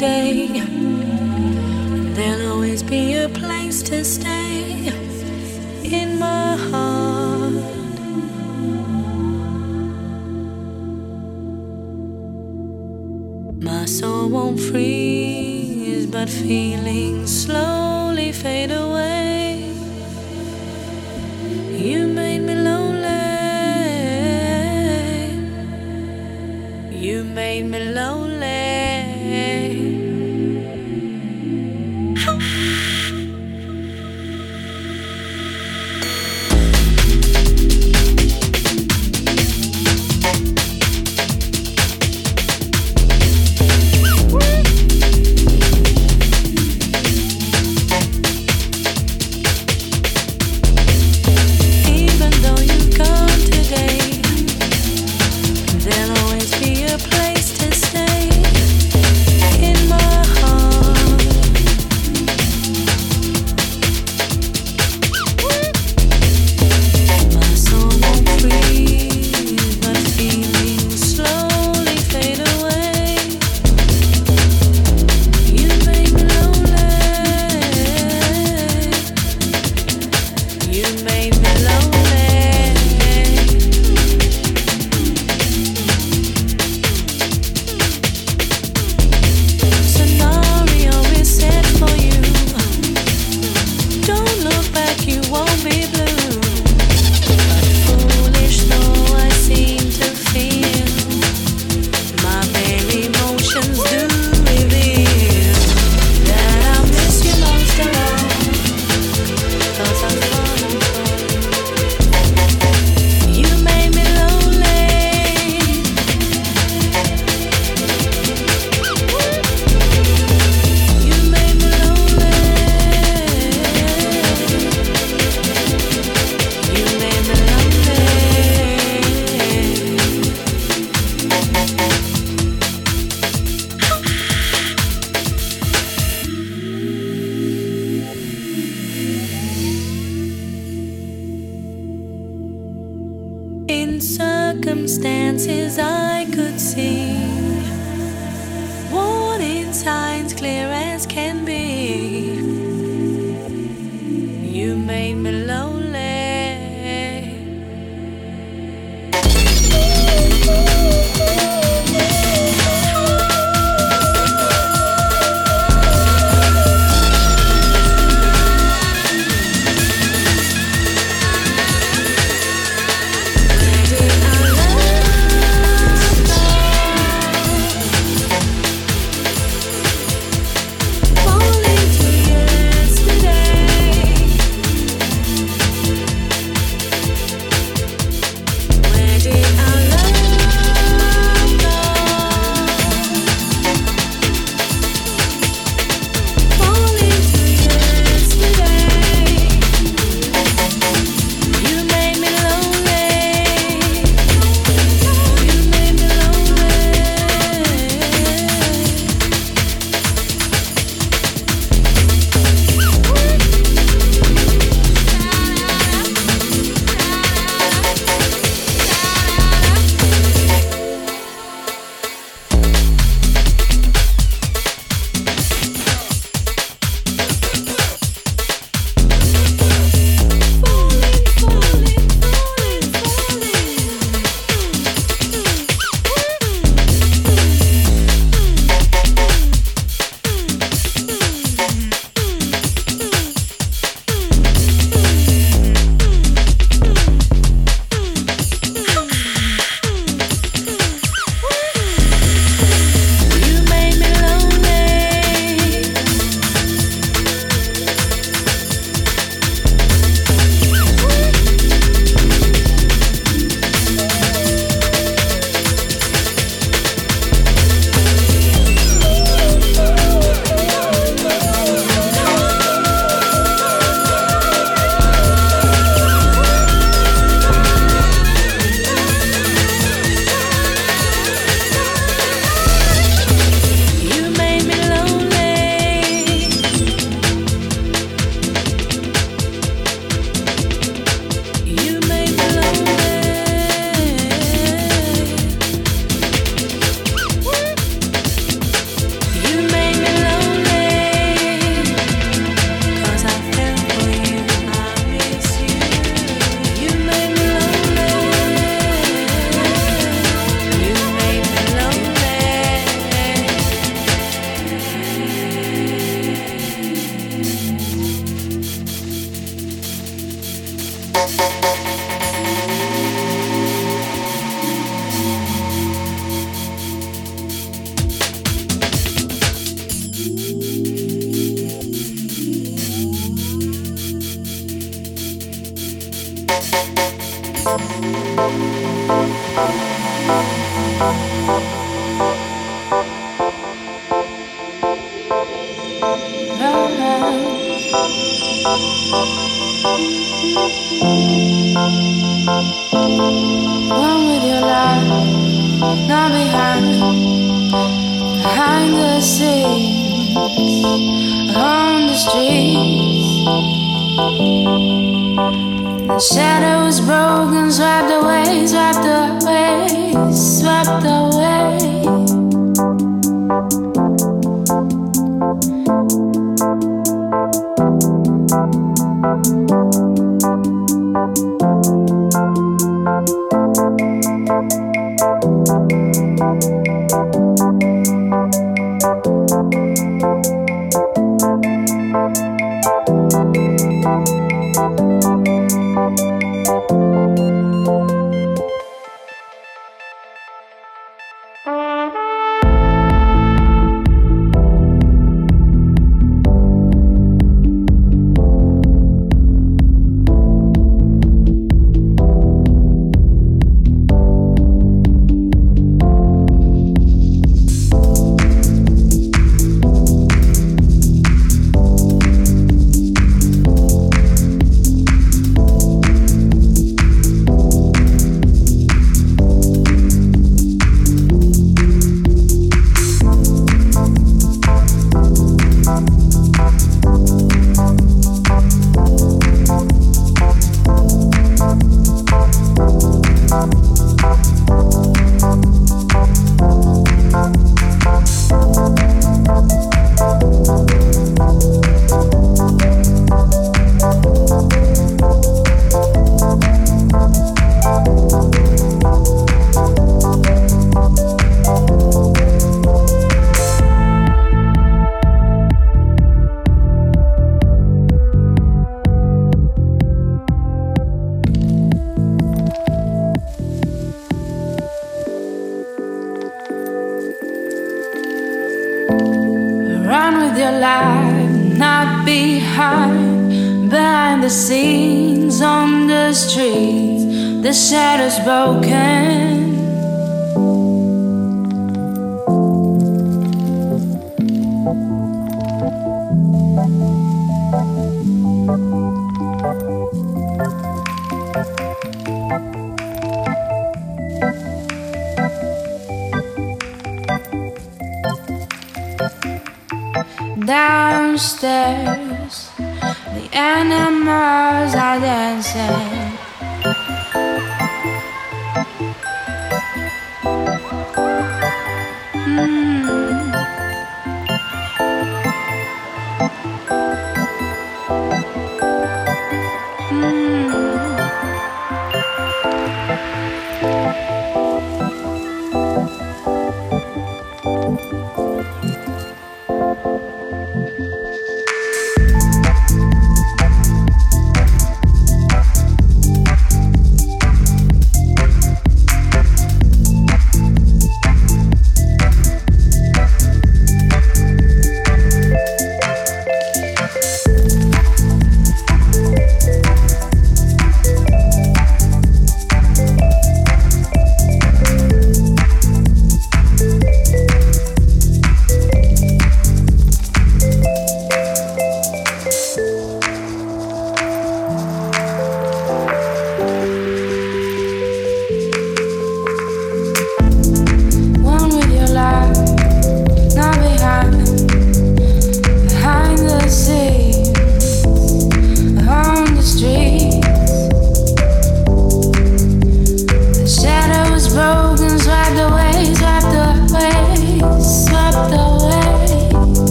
day. There'll always be a place to stay in my heart. My soul won't freeze, but feeling.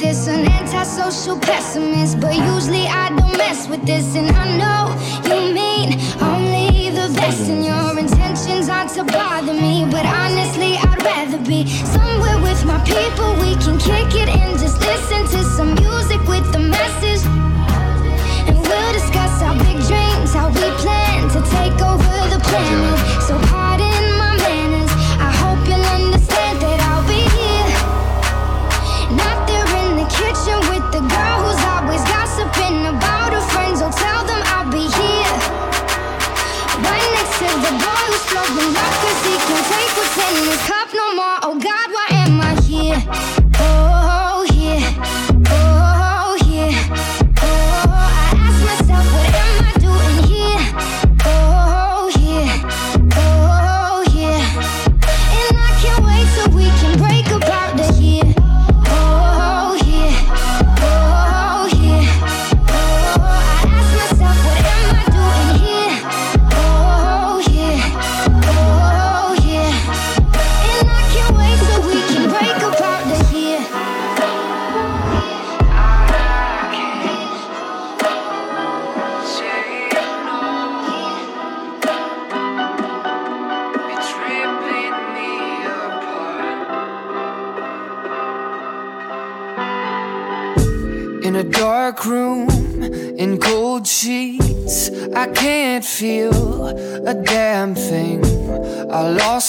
this an antisocial pessimist, but usually I don't mess with this. And I know you mean only the best, and your intentions aren't to bother me. But honestly, I'd rather be somewhere with my people. We can kick it and just listen to some music with the message. And we'll discuss our big dreams, how we plan to take over the planet. So, flow, no accuracy can take what's in this.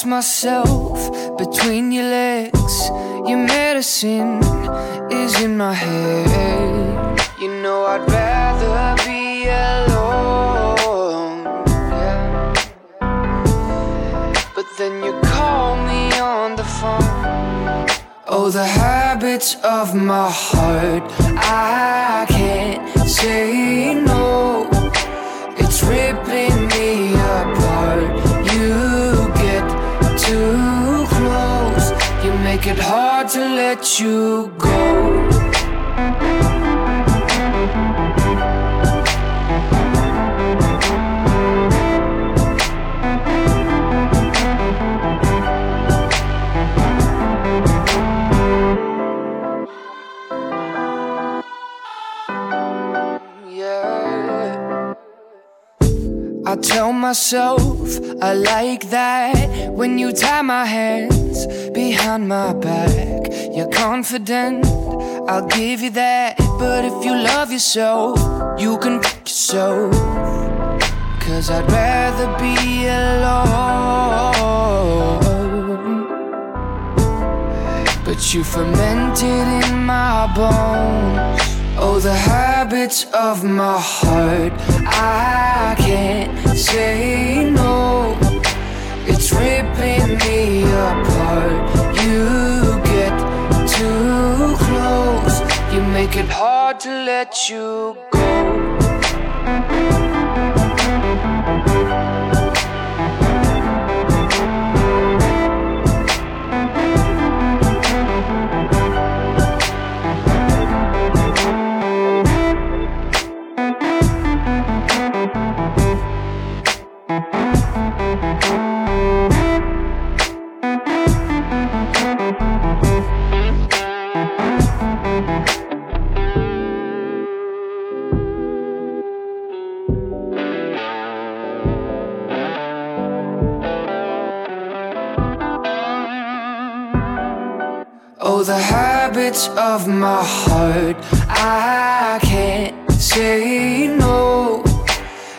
lost myself between your legs. Your medicine is in my head. You know, I'd rather be alone. Yeah. But then you call me on the phone. Oh, the habits of my heart, I can't say. it hard to let you go. I tell myself I like that when you tie my hands behind my back. You're confident, I'll give you that. But if you love yourself, you can pick yourself. Cause I'd rather be alone. But you fermented in my bones. Oh, the habits of my heart. I can't say no. Ripping me apart. You get too close. You make it hard to let you go. The habits of my heart. I can't say no.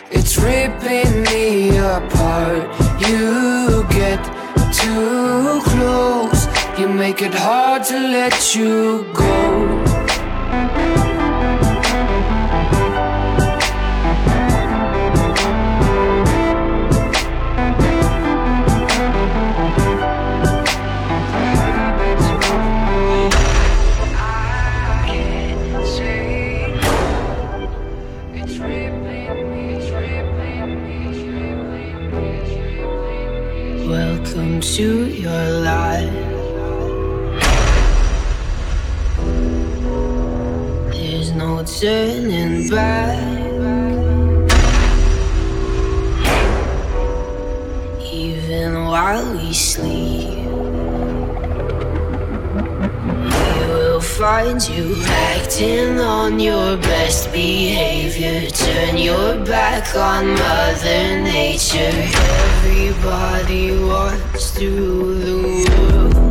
It's ripping me apart. You get too close. You make it hard to let you go. Welcome to your life. There's no turning back. Even while we sleep, find you acting on your best behavior. Turn your back on Mother Nature. Everybody wants to rule the world.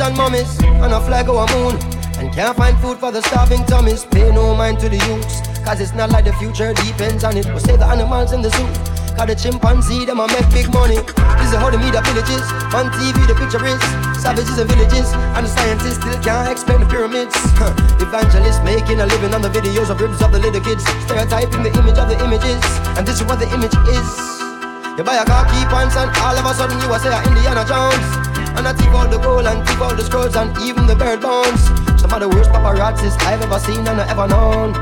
Egyptian mummies on a flag or a moon and can't find food for the starving tummies. Pay no mind to the youths, cause it's not like the future depends on it. We'll save the animals in the zoo. Cause the chimpanzee, them a make big money. This is how the media villages. On TV, the picture is savages and villages. And the scientists still can't explain the pyramids. Evangelists making a living on the videos of ribs of the little kids. Stereotyping the image of the images. And this is what the image is. You buy a car, key pants, and all of a sudden you are say ah, Indiana Jones. And I thief all the gold and thief all the scrolls and even the bird bones. Some of the worst paparazzis I've ever seen and I've ever known.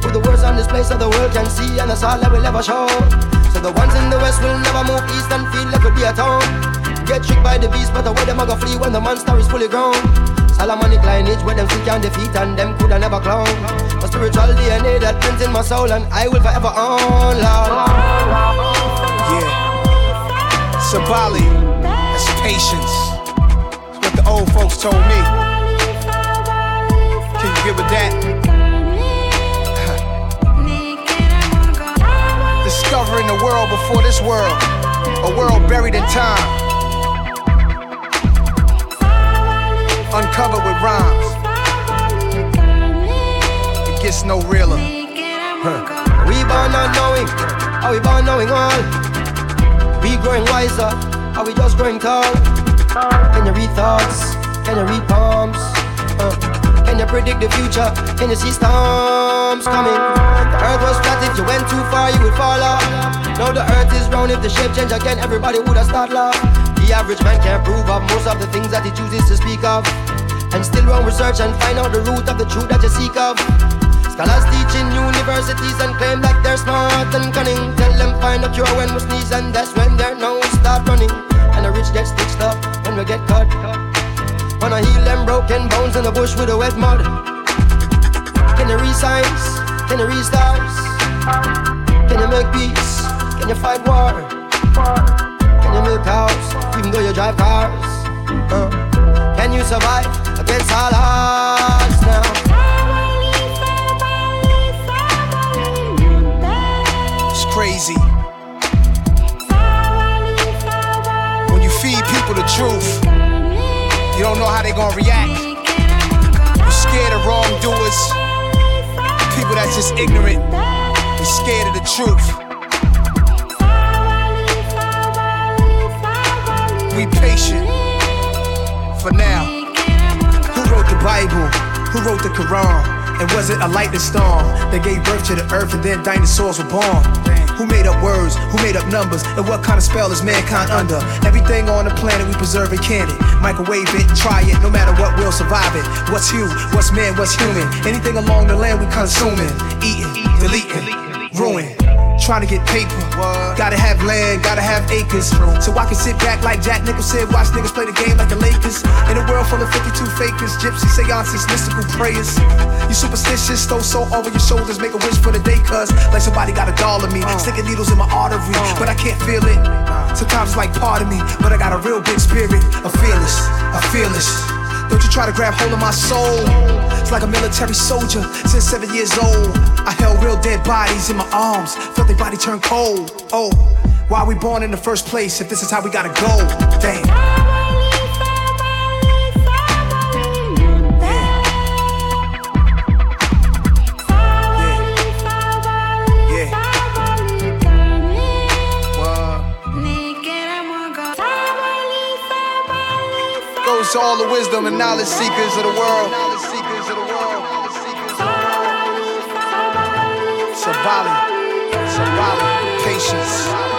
Put the words on this place so the world can see, and that's all I will ever show. So the ones in the west will never move east and feel like a town. Get tricked by the beast, but the way them a go flee when the monster is fully grown. Solomonic lineage where them still can defeat and them coulda never clown. A spiritual DNA that prints in my soul and I will forever own, Lord. Yeah. Sabali, patience. That's what the old folks told me. Can you get with that? Discovering the world before this world, a world buried in time, uncovered with rhymes. It gets no realer. We born not knowing, are we born knowing all? We growing wiser, are we just growing tall? Can you read thoughts? Can you read palms? Uh, can you predict the future? Can you see storms coming? The earth was flat, if you went too far, you would fall off. Now the earth is round, if the shape change again, everybody would have start laugh. The average man can't prove of most of the things that he chooses to speak of. And still won't research and find out the root of the truth that you seek of. Scholars teach in universities and claim like they're smart and cunning. Tell them find a cure when we sneeze and that's when their nose start running. And the rich get stitched up when we get cut. Wanna heal them broken bones in the bush with a wet mud. Can you signs? Can you read stars? Can you make peace? Can you fight war? Can you milk cows even though you drive cars? Uh, can you survive against all odds now? It's crazy. People the truth, you don't know how they gonna react. You're scared of wrongdoers, people that's just ignorant and scared of the truth. We patient for now. Who wrote the Bible? Who wrote the Quran? And was it a lightning storm that gave birth to the earth and then dinosaurs were born? Who made up words? Who made up numbers? And what kind of spell is mankind under? Everything on the planet we preserve and can it. Microwave it, try it, no matter what, we'll survive it. What's you? What's man? What's human? Anything along the land we consuming, eating, deleting, ruin. Trying to get paper. Gotta have land, gotta have acres. So I can sit back like Jack Nicholson, watch niggas play the game like the Lakers. In a world full of 52 fakers, gypsy seances, mystical prayers. You superstitious, throw salt over your shoulders, make a wish for the day, cuz like somebody got a doll of me. Uh. Sticking needles in my artery, uh. but I can't feel it. Sometimes it's like part of me, but I got a real big spirit. A fearless, a fearless. Don't you try to grab hold of my soul. It's like a military soldier since seven years old. I held real dead bodies in my arms, felt their body turn cold. Oh, why we born in the first place if this is how we gotta go? Damn. To all the wisdom and knowledge seekers of the world. Sabali, Sabali, patience,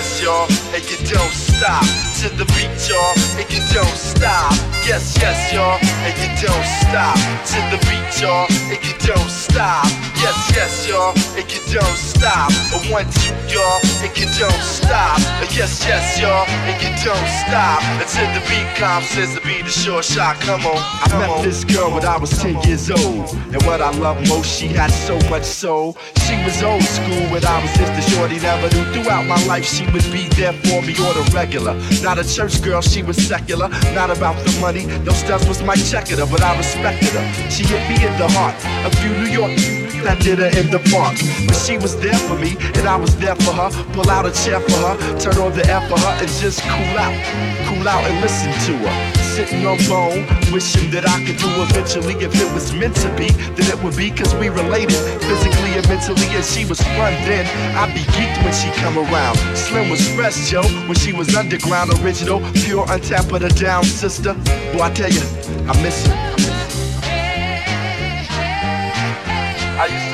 Yes, y'all, and you don't stop. To the beat, y'all, and you don't stop. Yes, yes, y'all, and you don't stop. To the beat, y'all, and you don't stop. Yes, yes, y'all, and you don't stop. A one, two, y'all, it can don't stop. A yes, yes, y'all, and you don't stop. Until the beat comes, says to be the short shot. Come on, I met this girl when I was 10 years old. And what I love most, she had so much soul. She was old school when I was just a shorty, never knew. Throughout my life, she would be there for me on a regular. Not a church girl, she was secular. Not about the money, no stuff was my checker, but I respected her. She hit me in the heart. A few New York that did her in the park. But she was there for me, and I was there for her. Pull out a chair for her, turn on the air for her, and just cool out. Cool out and listen to her. Sitting alone, wishing that I could do eventually. If it was meant to be, then it would be cause we related physically and mentally. And she was fun then. I'd be geeked when she come around. Slim was fresh, Joe, when she was underground, original, pure, untapped, but a down sister. Boy, I tell you, I miss her.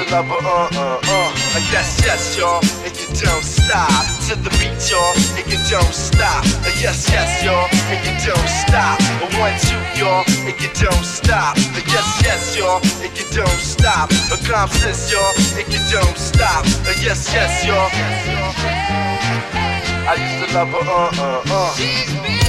I used to love her, uh, uh, uh. Yes, yes, y'all, and you don't stop. To the beat, y'all, and you don't stop. Yes, yes, y'all, and you don't stop. A one, two, y'all, and you don't stop. Yes, yes, y'all, and you don't stop. A confidence, y'all, and you don't stop. Yes, yes, y'all. I used to love her, uh, uh, uh.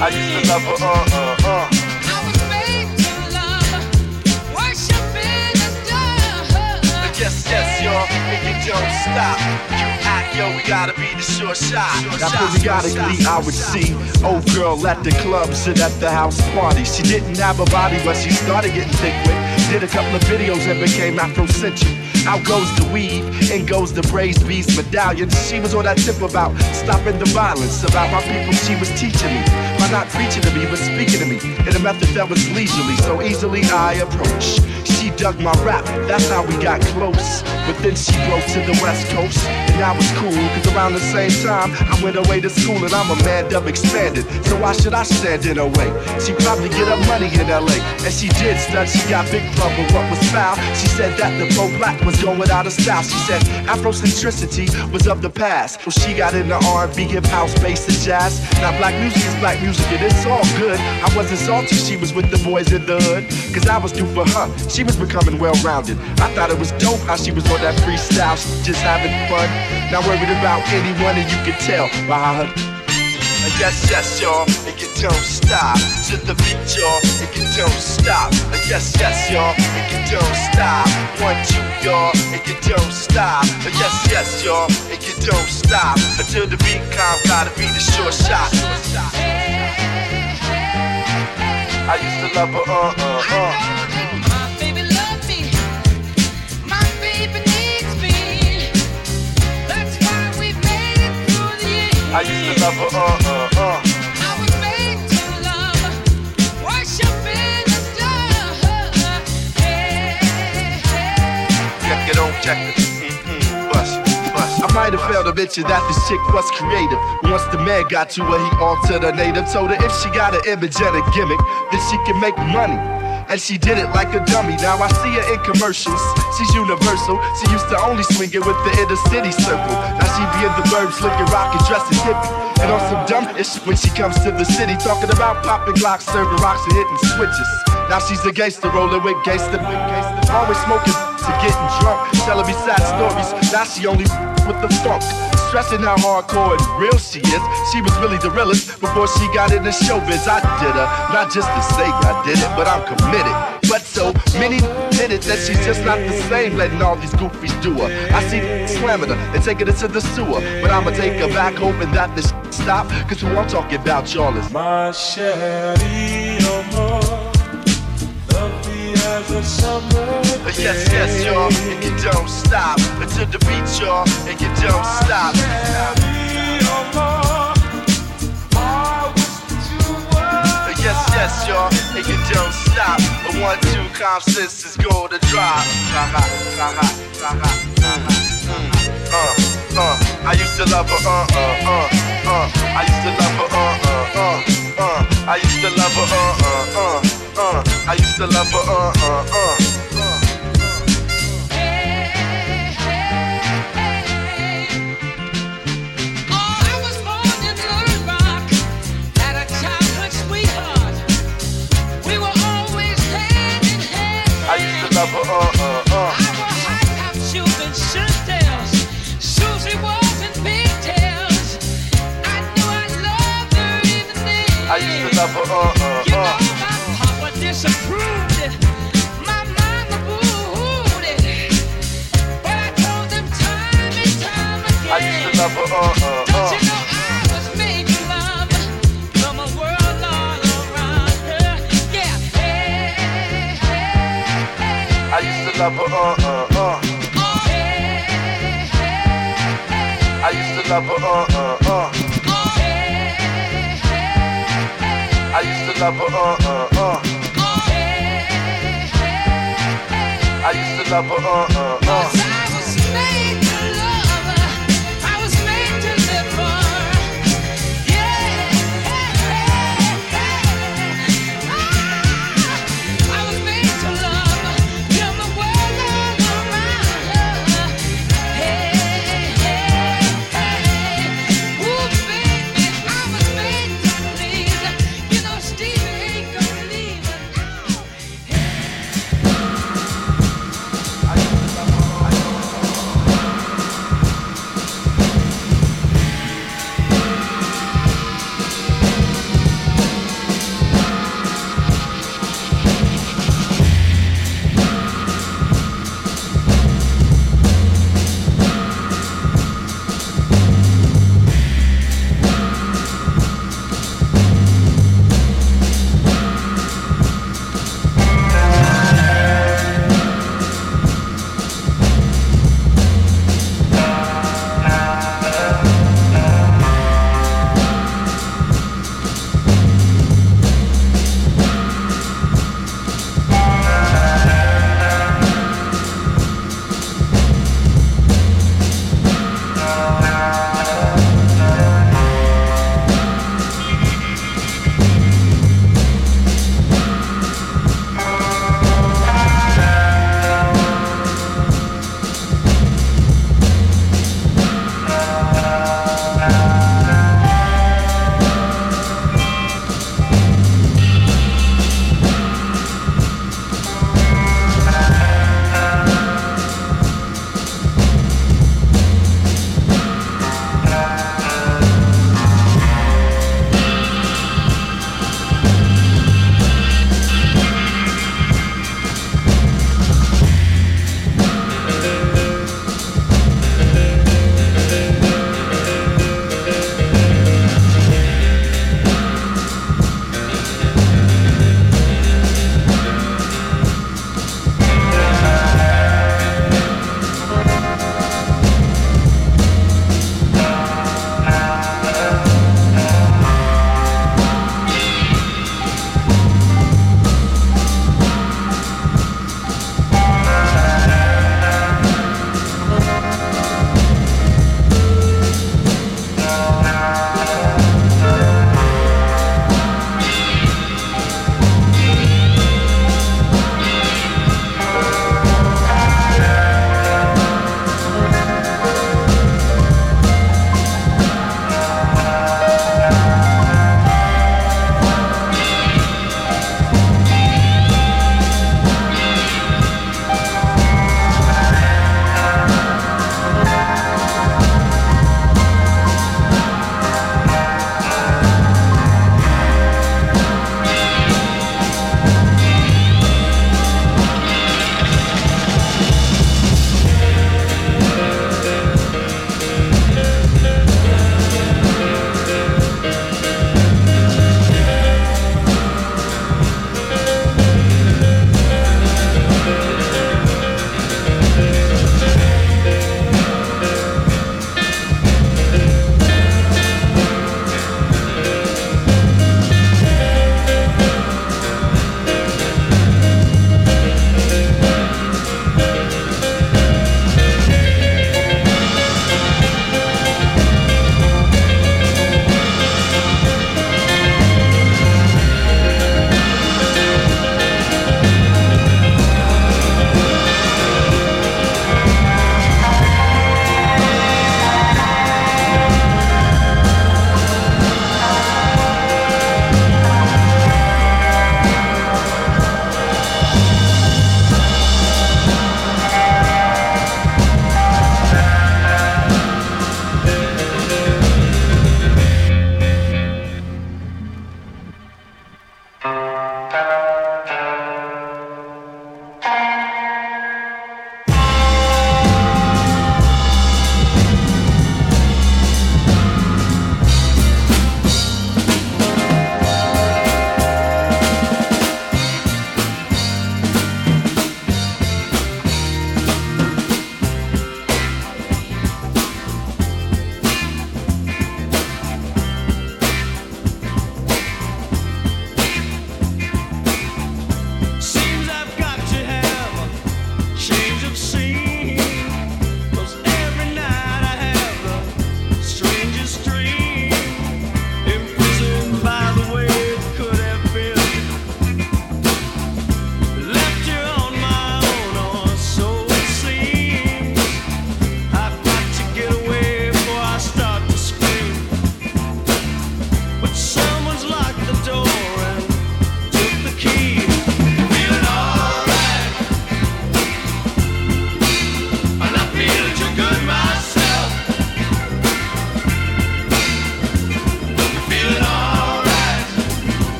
I used to love her, uh, uh, uh. I was made to love, her, worshiping the Yes, yes, y'all, you don't stop. You act, yo, we gotta be the short shot. Now shot, periodically I would see old girl at the club sit at the house party. She didn't have a body, but she started getting thick with. Did a couple of videos and became Afrocentric. Out goes the weave, in goes the braised beast medallion. She was on that tip about stopping the violence, about my people she was teaching me. Not preaching to me, but speaking to me in a method that was leisurely, so easily I approach. She dug my rap, that's how we got close. But then she broke to the west coast, that was cool, cause around the same time I went away to school and I'm a man dub expanded. So why should I stand in her way? She probably get her money in LA, and she did stud, she got big but what was foul? She said that the pro black was going out of style. She said Afrocentricity was of the past. So she got into R&B, hip house, bass, and jazz. Now black music is black music, and it's all good. I wasn't salty, she was with the boys in the hood, cause I was due for her. She was becoming well rounded. I thought it was dope how she was on that freestyle, she just having fun. Not worried about anyone, and you can tell by her Yes, yes, y'all, and you don't stop. To the beat, y'all, and you don't stop. Yes, yes, y'all, and you don't stop. One, two, y'all, and you don't stop. Yes, yes, y'all, and you don't stop. Until the beat comes, gotta be the short shot. I used to love her, uh, uh, uh. I used to love her, uh, uh, uh. Check it on, check it. Mm-mm, bust, bust. I might have failed to mention that this chick was creative. Once the man got to her, he altered her native. Told her if she got an image and a gimmick, then she can make money. And she did it like a dummy. Now I see her in commercials. She's universal. She used to only swing it with the inner city circle. Now she be in the burbs looking rockin', dressing hippie. And on some dumb ish when she comes to the city, talking about popping glocks, serving rocks, and hitting switches. Now she's a gangster, rolling with gangster, always smoking to getting drunk, telling me sad stories. Now she only with the funk. Stressing how hardcore and real she is. She was really the realest before she got into showbiz. I did her, not just to say I did it, but I'm committed. But so many it that she's just not the same, letting all these goofies do her. I see slamming her and taking her to the sewer. But I'ma take her back, hoping that this stop. Cause who I'm talking about, y'all, is My oh more, lovely as a summer Yes, yes, y'all, and you don't stop. Until the beat, y'all, and you don't stop. Yes, yes, y'all, and you don't stop. A one, two, consensus is going to drop. Uh, uh, I used to love her, uh, uh, uh, uh. I used to love her, uh, uh, uh. uh. I used to love her, uh, uh, uh, uh. I used to love her, uh, uh, uh. I used to love her, uh, uh, uh. I used to love her, uh, uh, uh. Disapproved it. My mama booed it. But I told them time and time again. I used to love her, uh, uh, love her, uh, uh, uh. I used to love her, uh, uh, uh. I used to love her, uh, uh, uh. I used to love her, uh, uh, uh.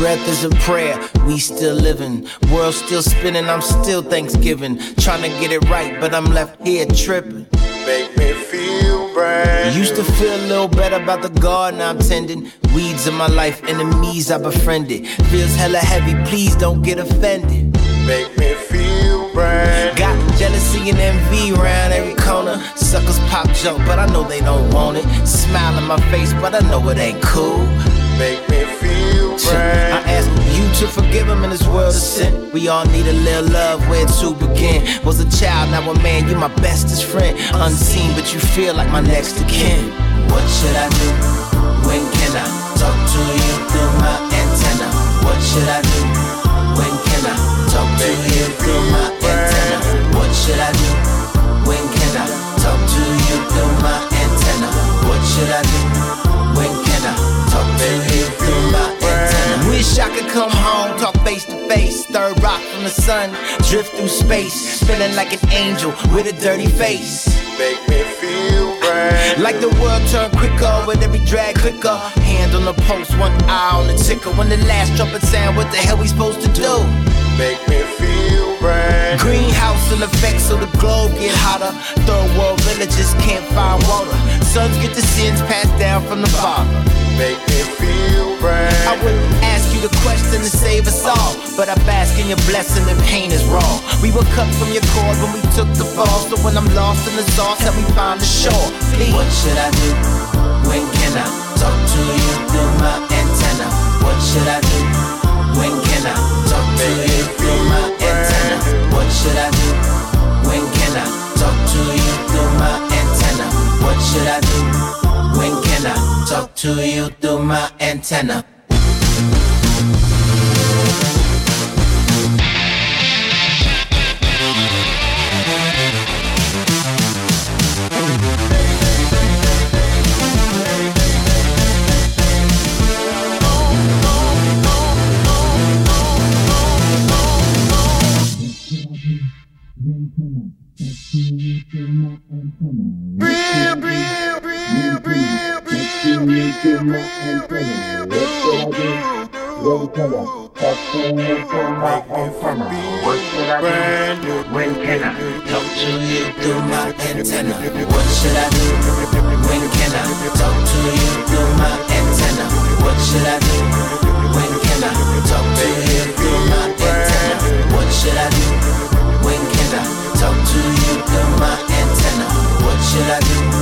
Breath is a prayer. We still living. World still spinning. I'm still Thanksgiving. Trying to get it right, but I'm left here tripping. Make me feel brand Used to feel a little better about the garden I'm tending. Weeds in my life, enemies I befriended. Feels hella heavy, please don't get offended. Make me feel brand Got jealousy and envy around every corner. Suckers pop junk, but I know they don't want it. Smile in my face, but I know it ain't cool. Make me I ask you to forgive him in this world of sin. We all need a little love, where to begin? Was a child, now a man, you my bestest friend. Unseen, but you feel like my next of kin. What should I do? When can I talk to you through my antenna? What should I do? When can I talk to you through my antenna? What should I do? When can I talk to you through my antenna? What should I do? Come home, talk face to face. Third rock from the sun, drift through space. Feeling like an angel with a dirty face. Make me feel brand Like the world turned quicker with every drag quicker. Hand on the post, one eye on the ticker. When the last trumpet sound, what the hell we supposed to do? Make me brand Greenhouse in effect so the globe get hotter. Third world villages can't find water. Sons get the sins passed down from the father. Make me feel brand I wouldn't ask you the question to save us all, but I bask in your blessing and pain is raw. We were cut from your cord when we took the fall, so when I'm lost in the sauce, help me find the shore. Please. What should I do? When can I talk to you through my antenna? What should I do? When can I talk to you through should I do? When can I talk to you through my antenna? What should I do? When can I talk to you through my antenna? Real, real, brand new When can I talk to you through my antenna? What should I do? When can I talk to you through my antenna? What should I do? When can I talk to you through my antenna? What should I do? When can I talk to you through my antenna? What should I do?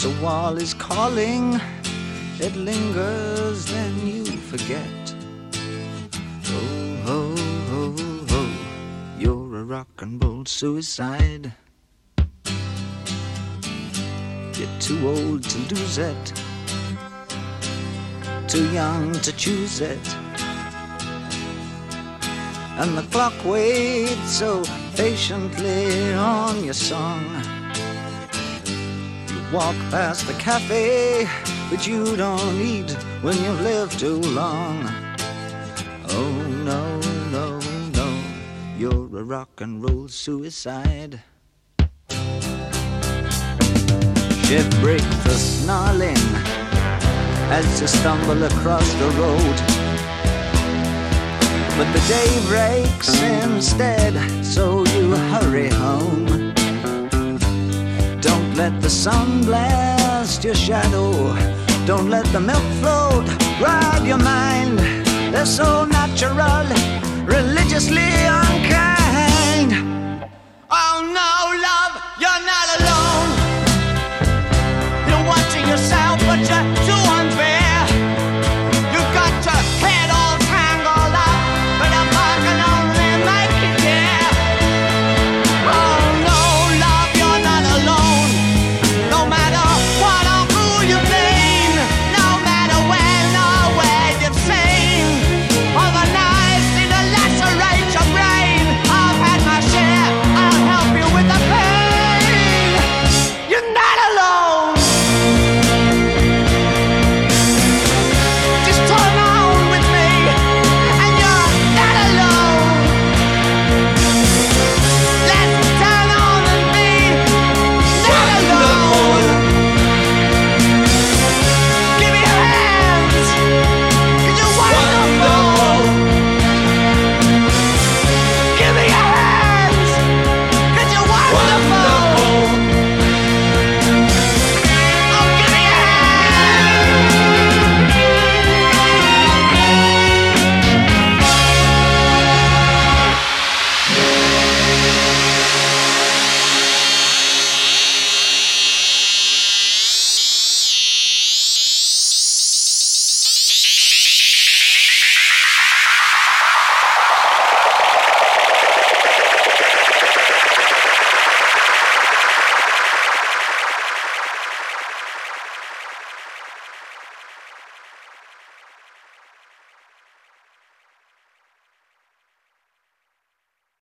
The water wall is calling, it lingers, then you forget. Oh, oh, oh, oh, you're a rock and roll suicide. You're too old to lose it, too young to choose it. And the clock waits so patiently on your song. Walk past the cafe, but you don't eat when you've lived too long. Oh no, no, no, you're a rock and roll suicide. Ship break the snarling as you stumble across the road. But the day breaks instead, so you hurry home. Let the sun blast your shadow. Don't let the milk float rob your mind. They're so natural, religiously unkind.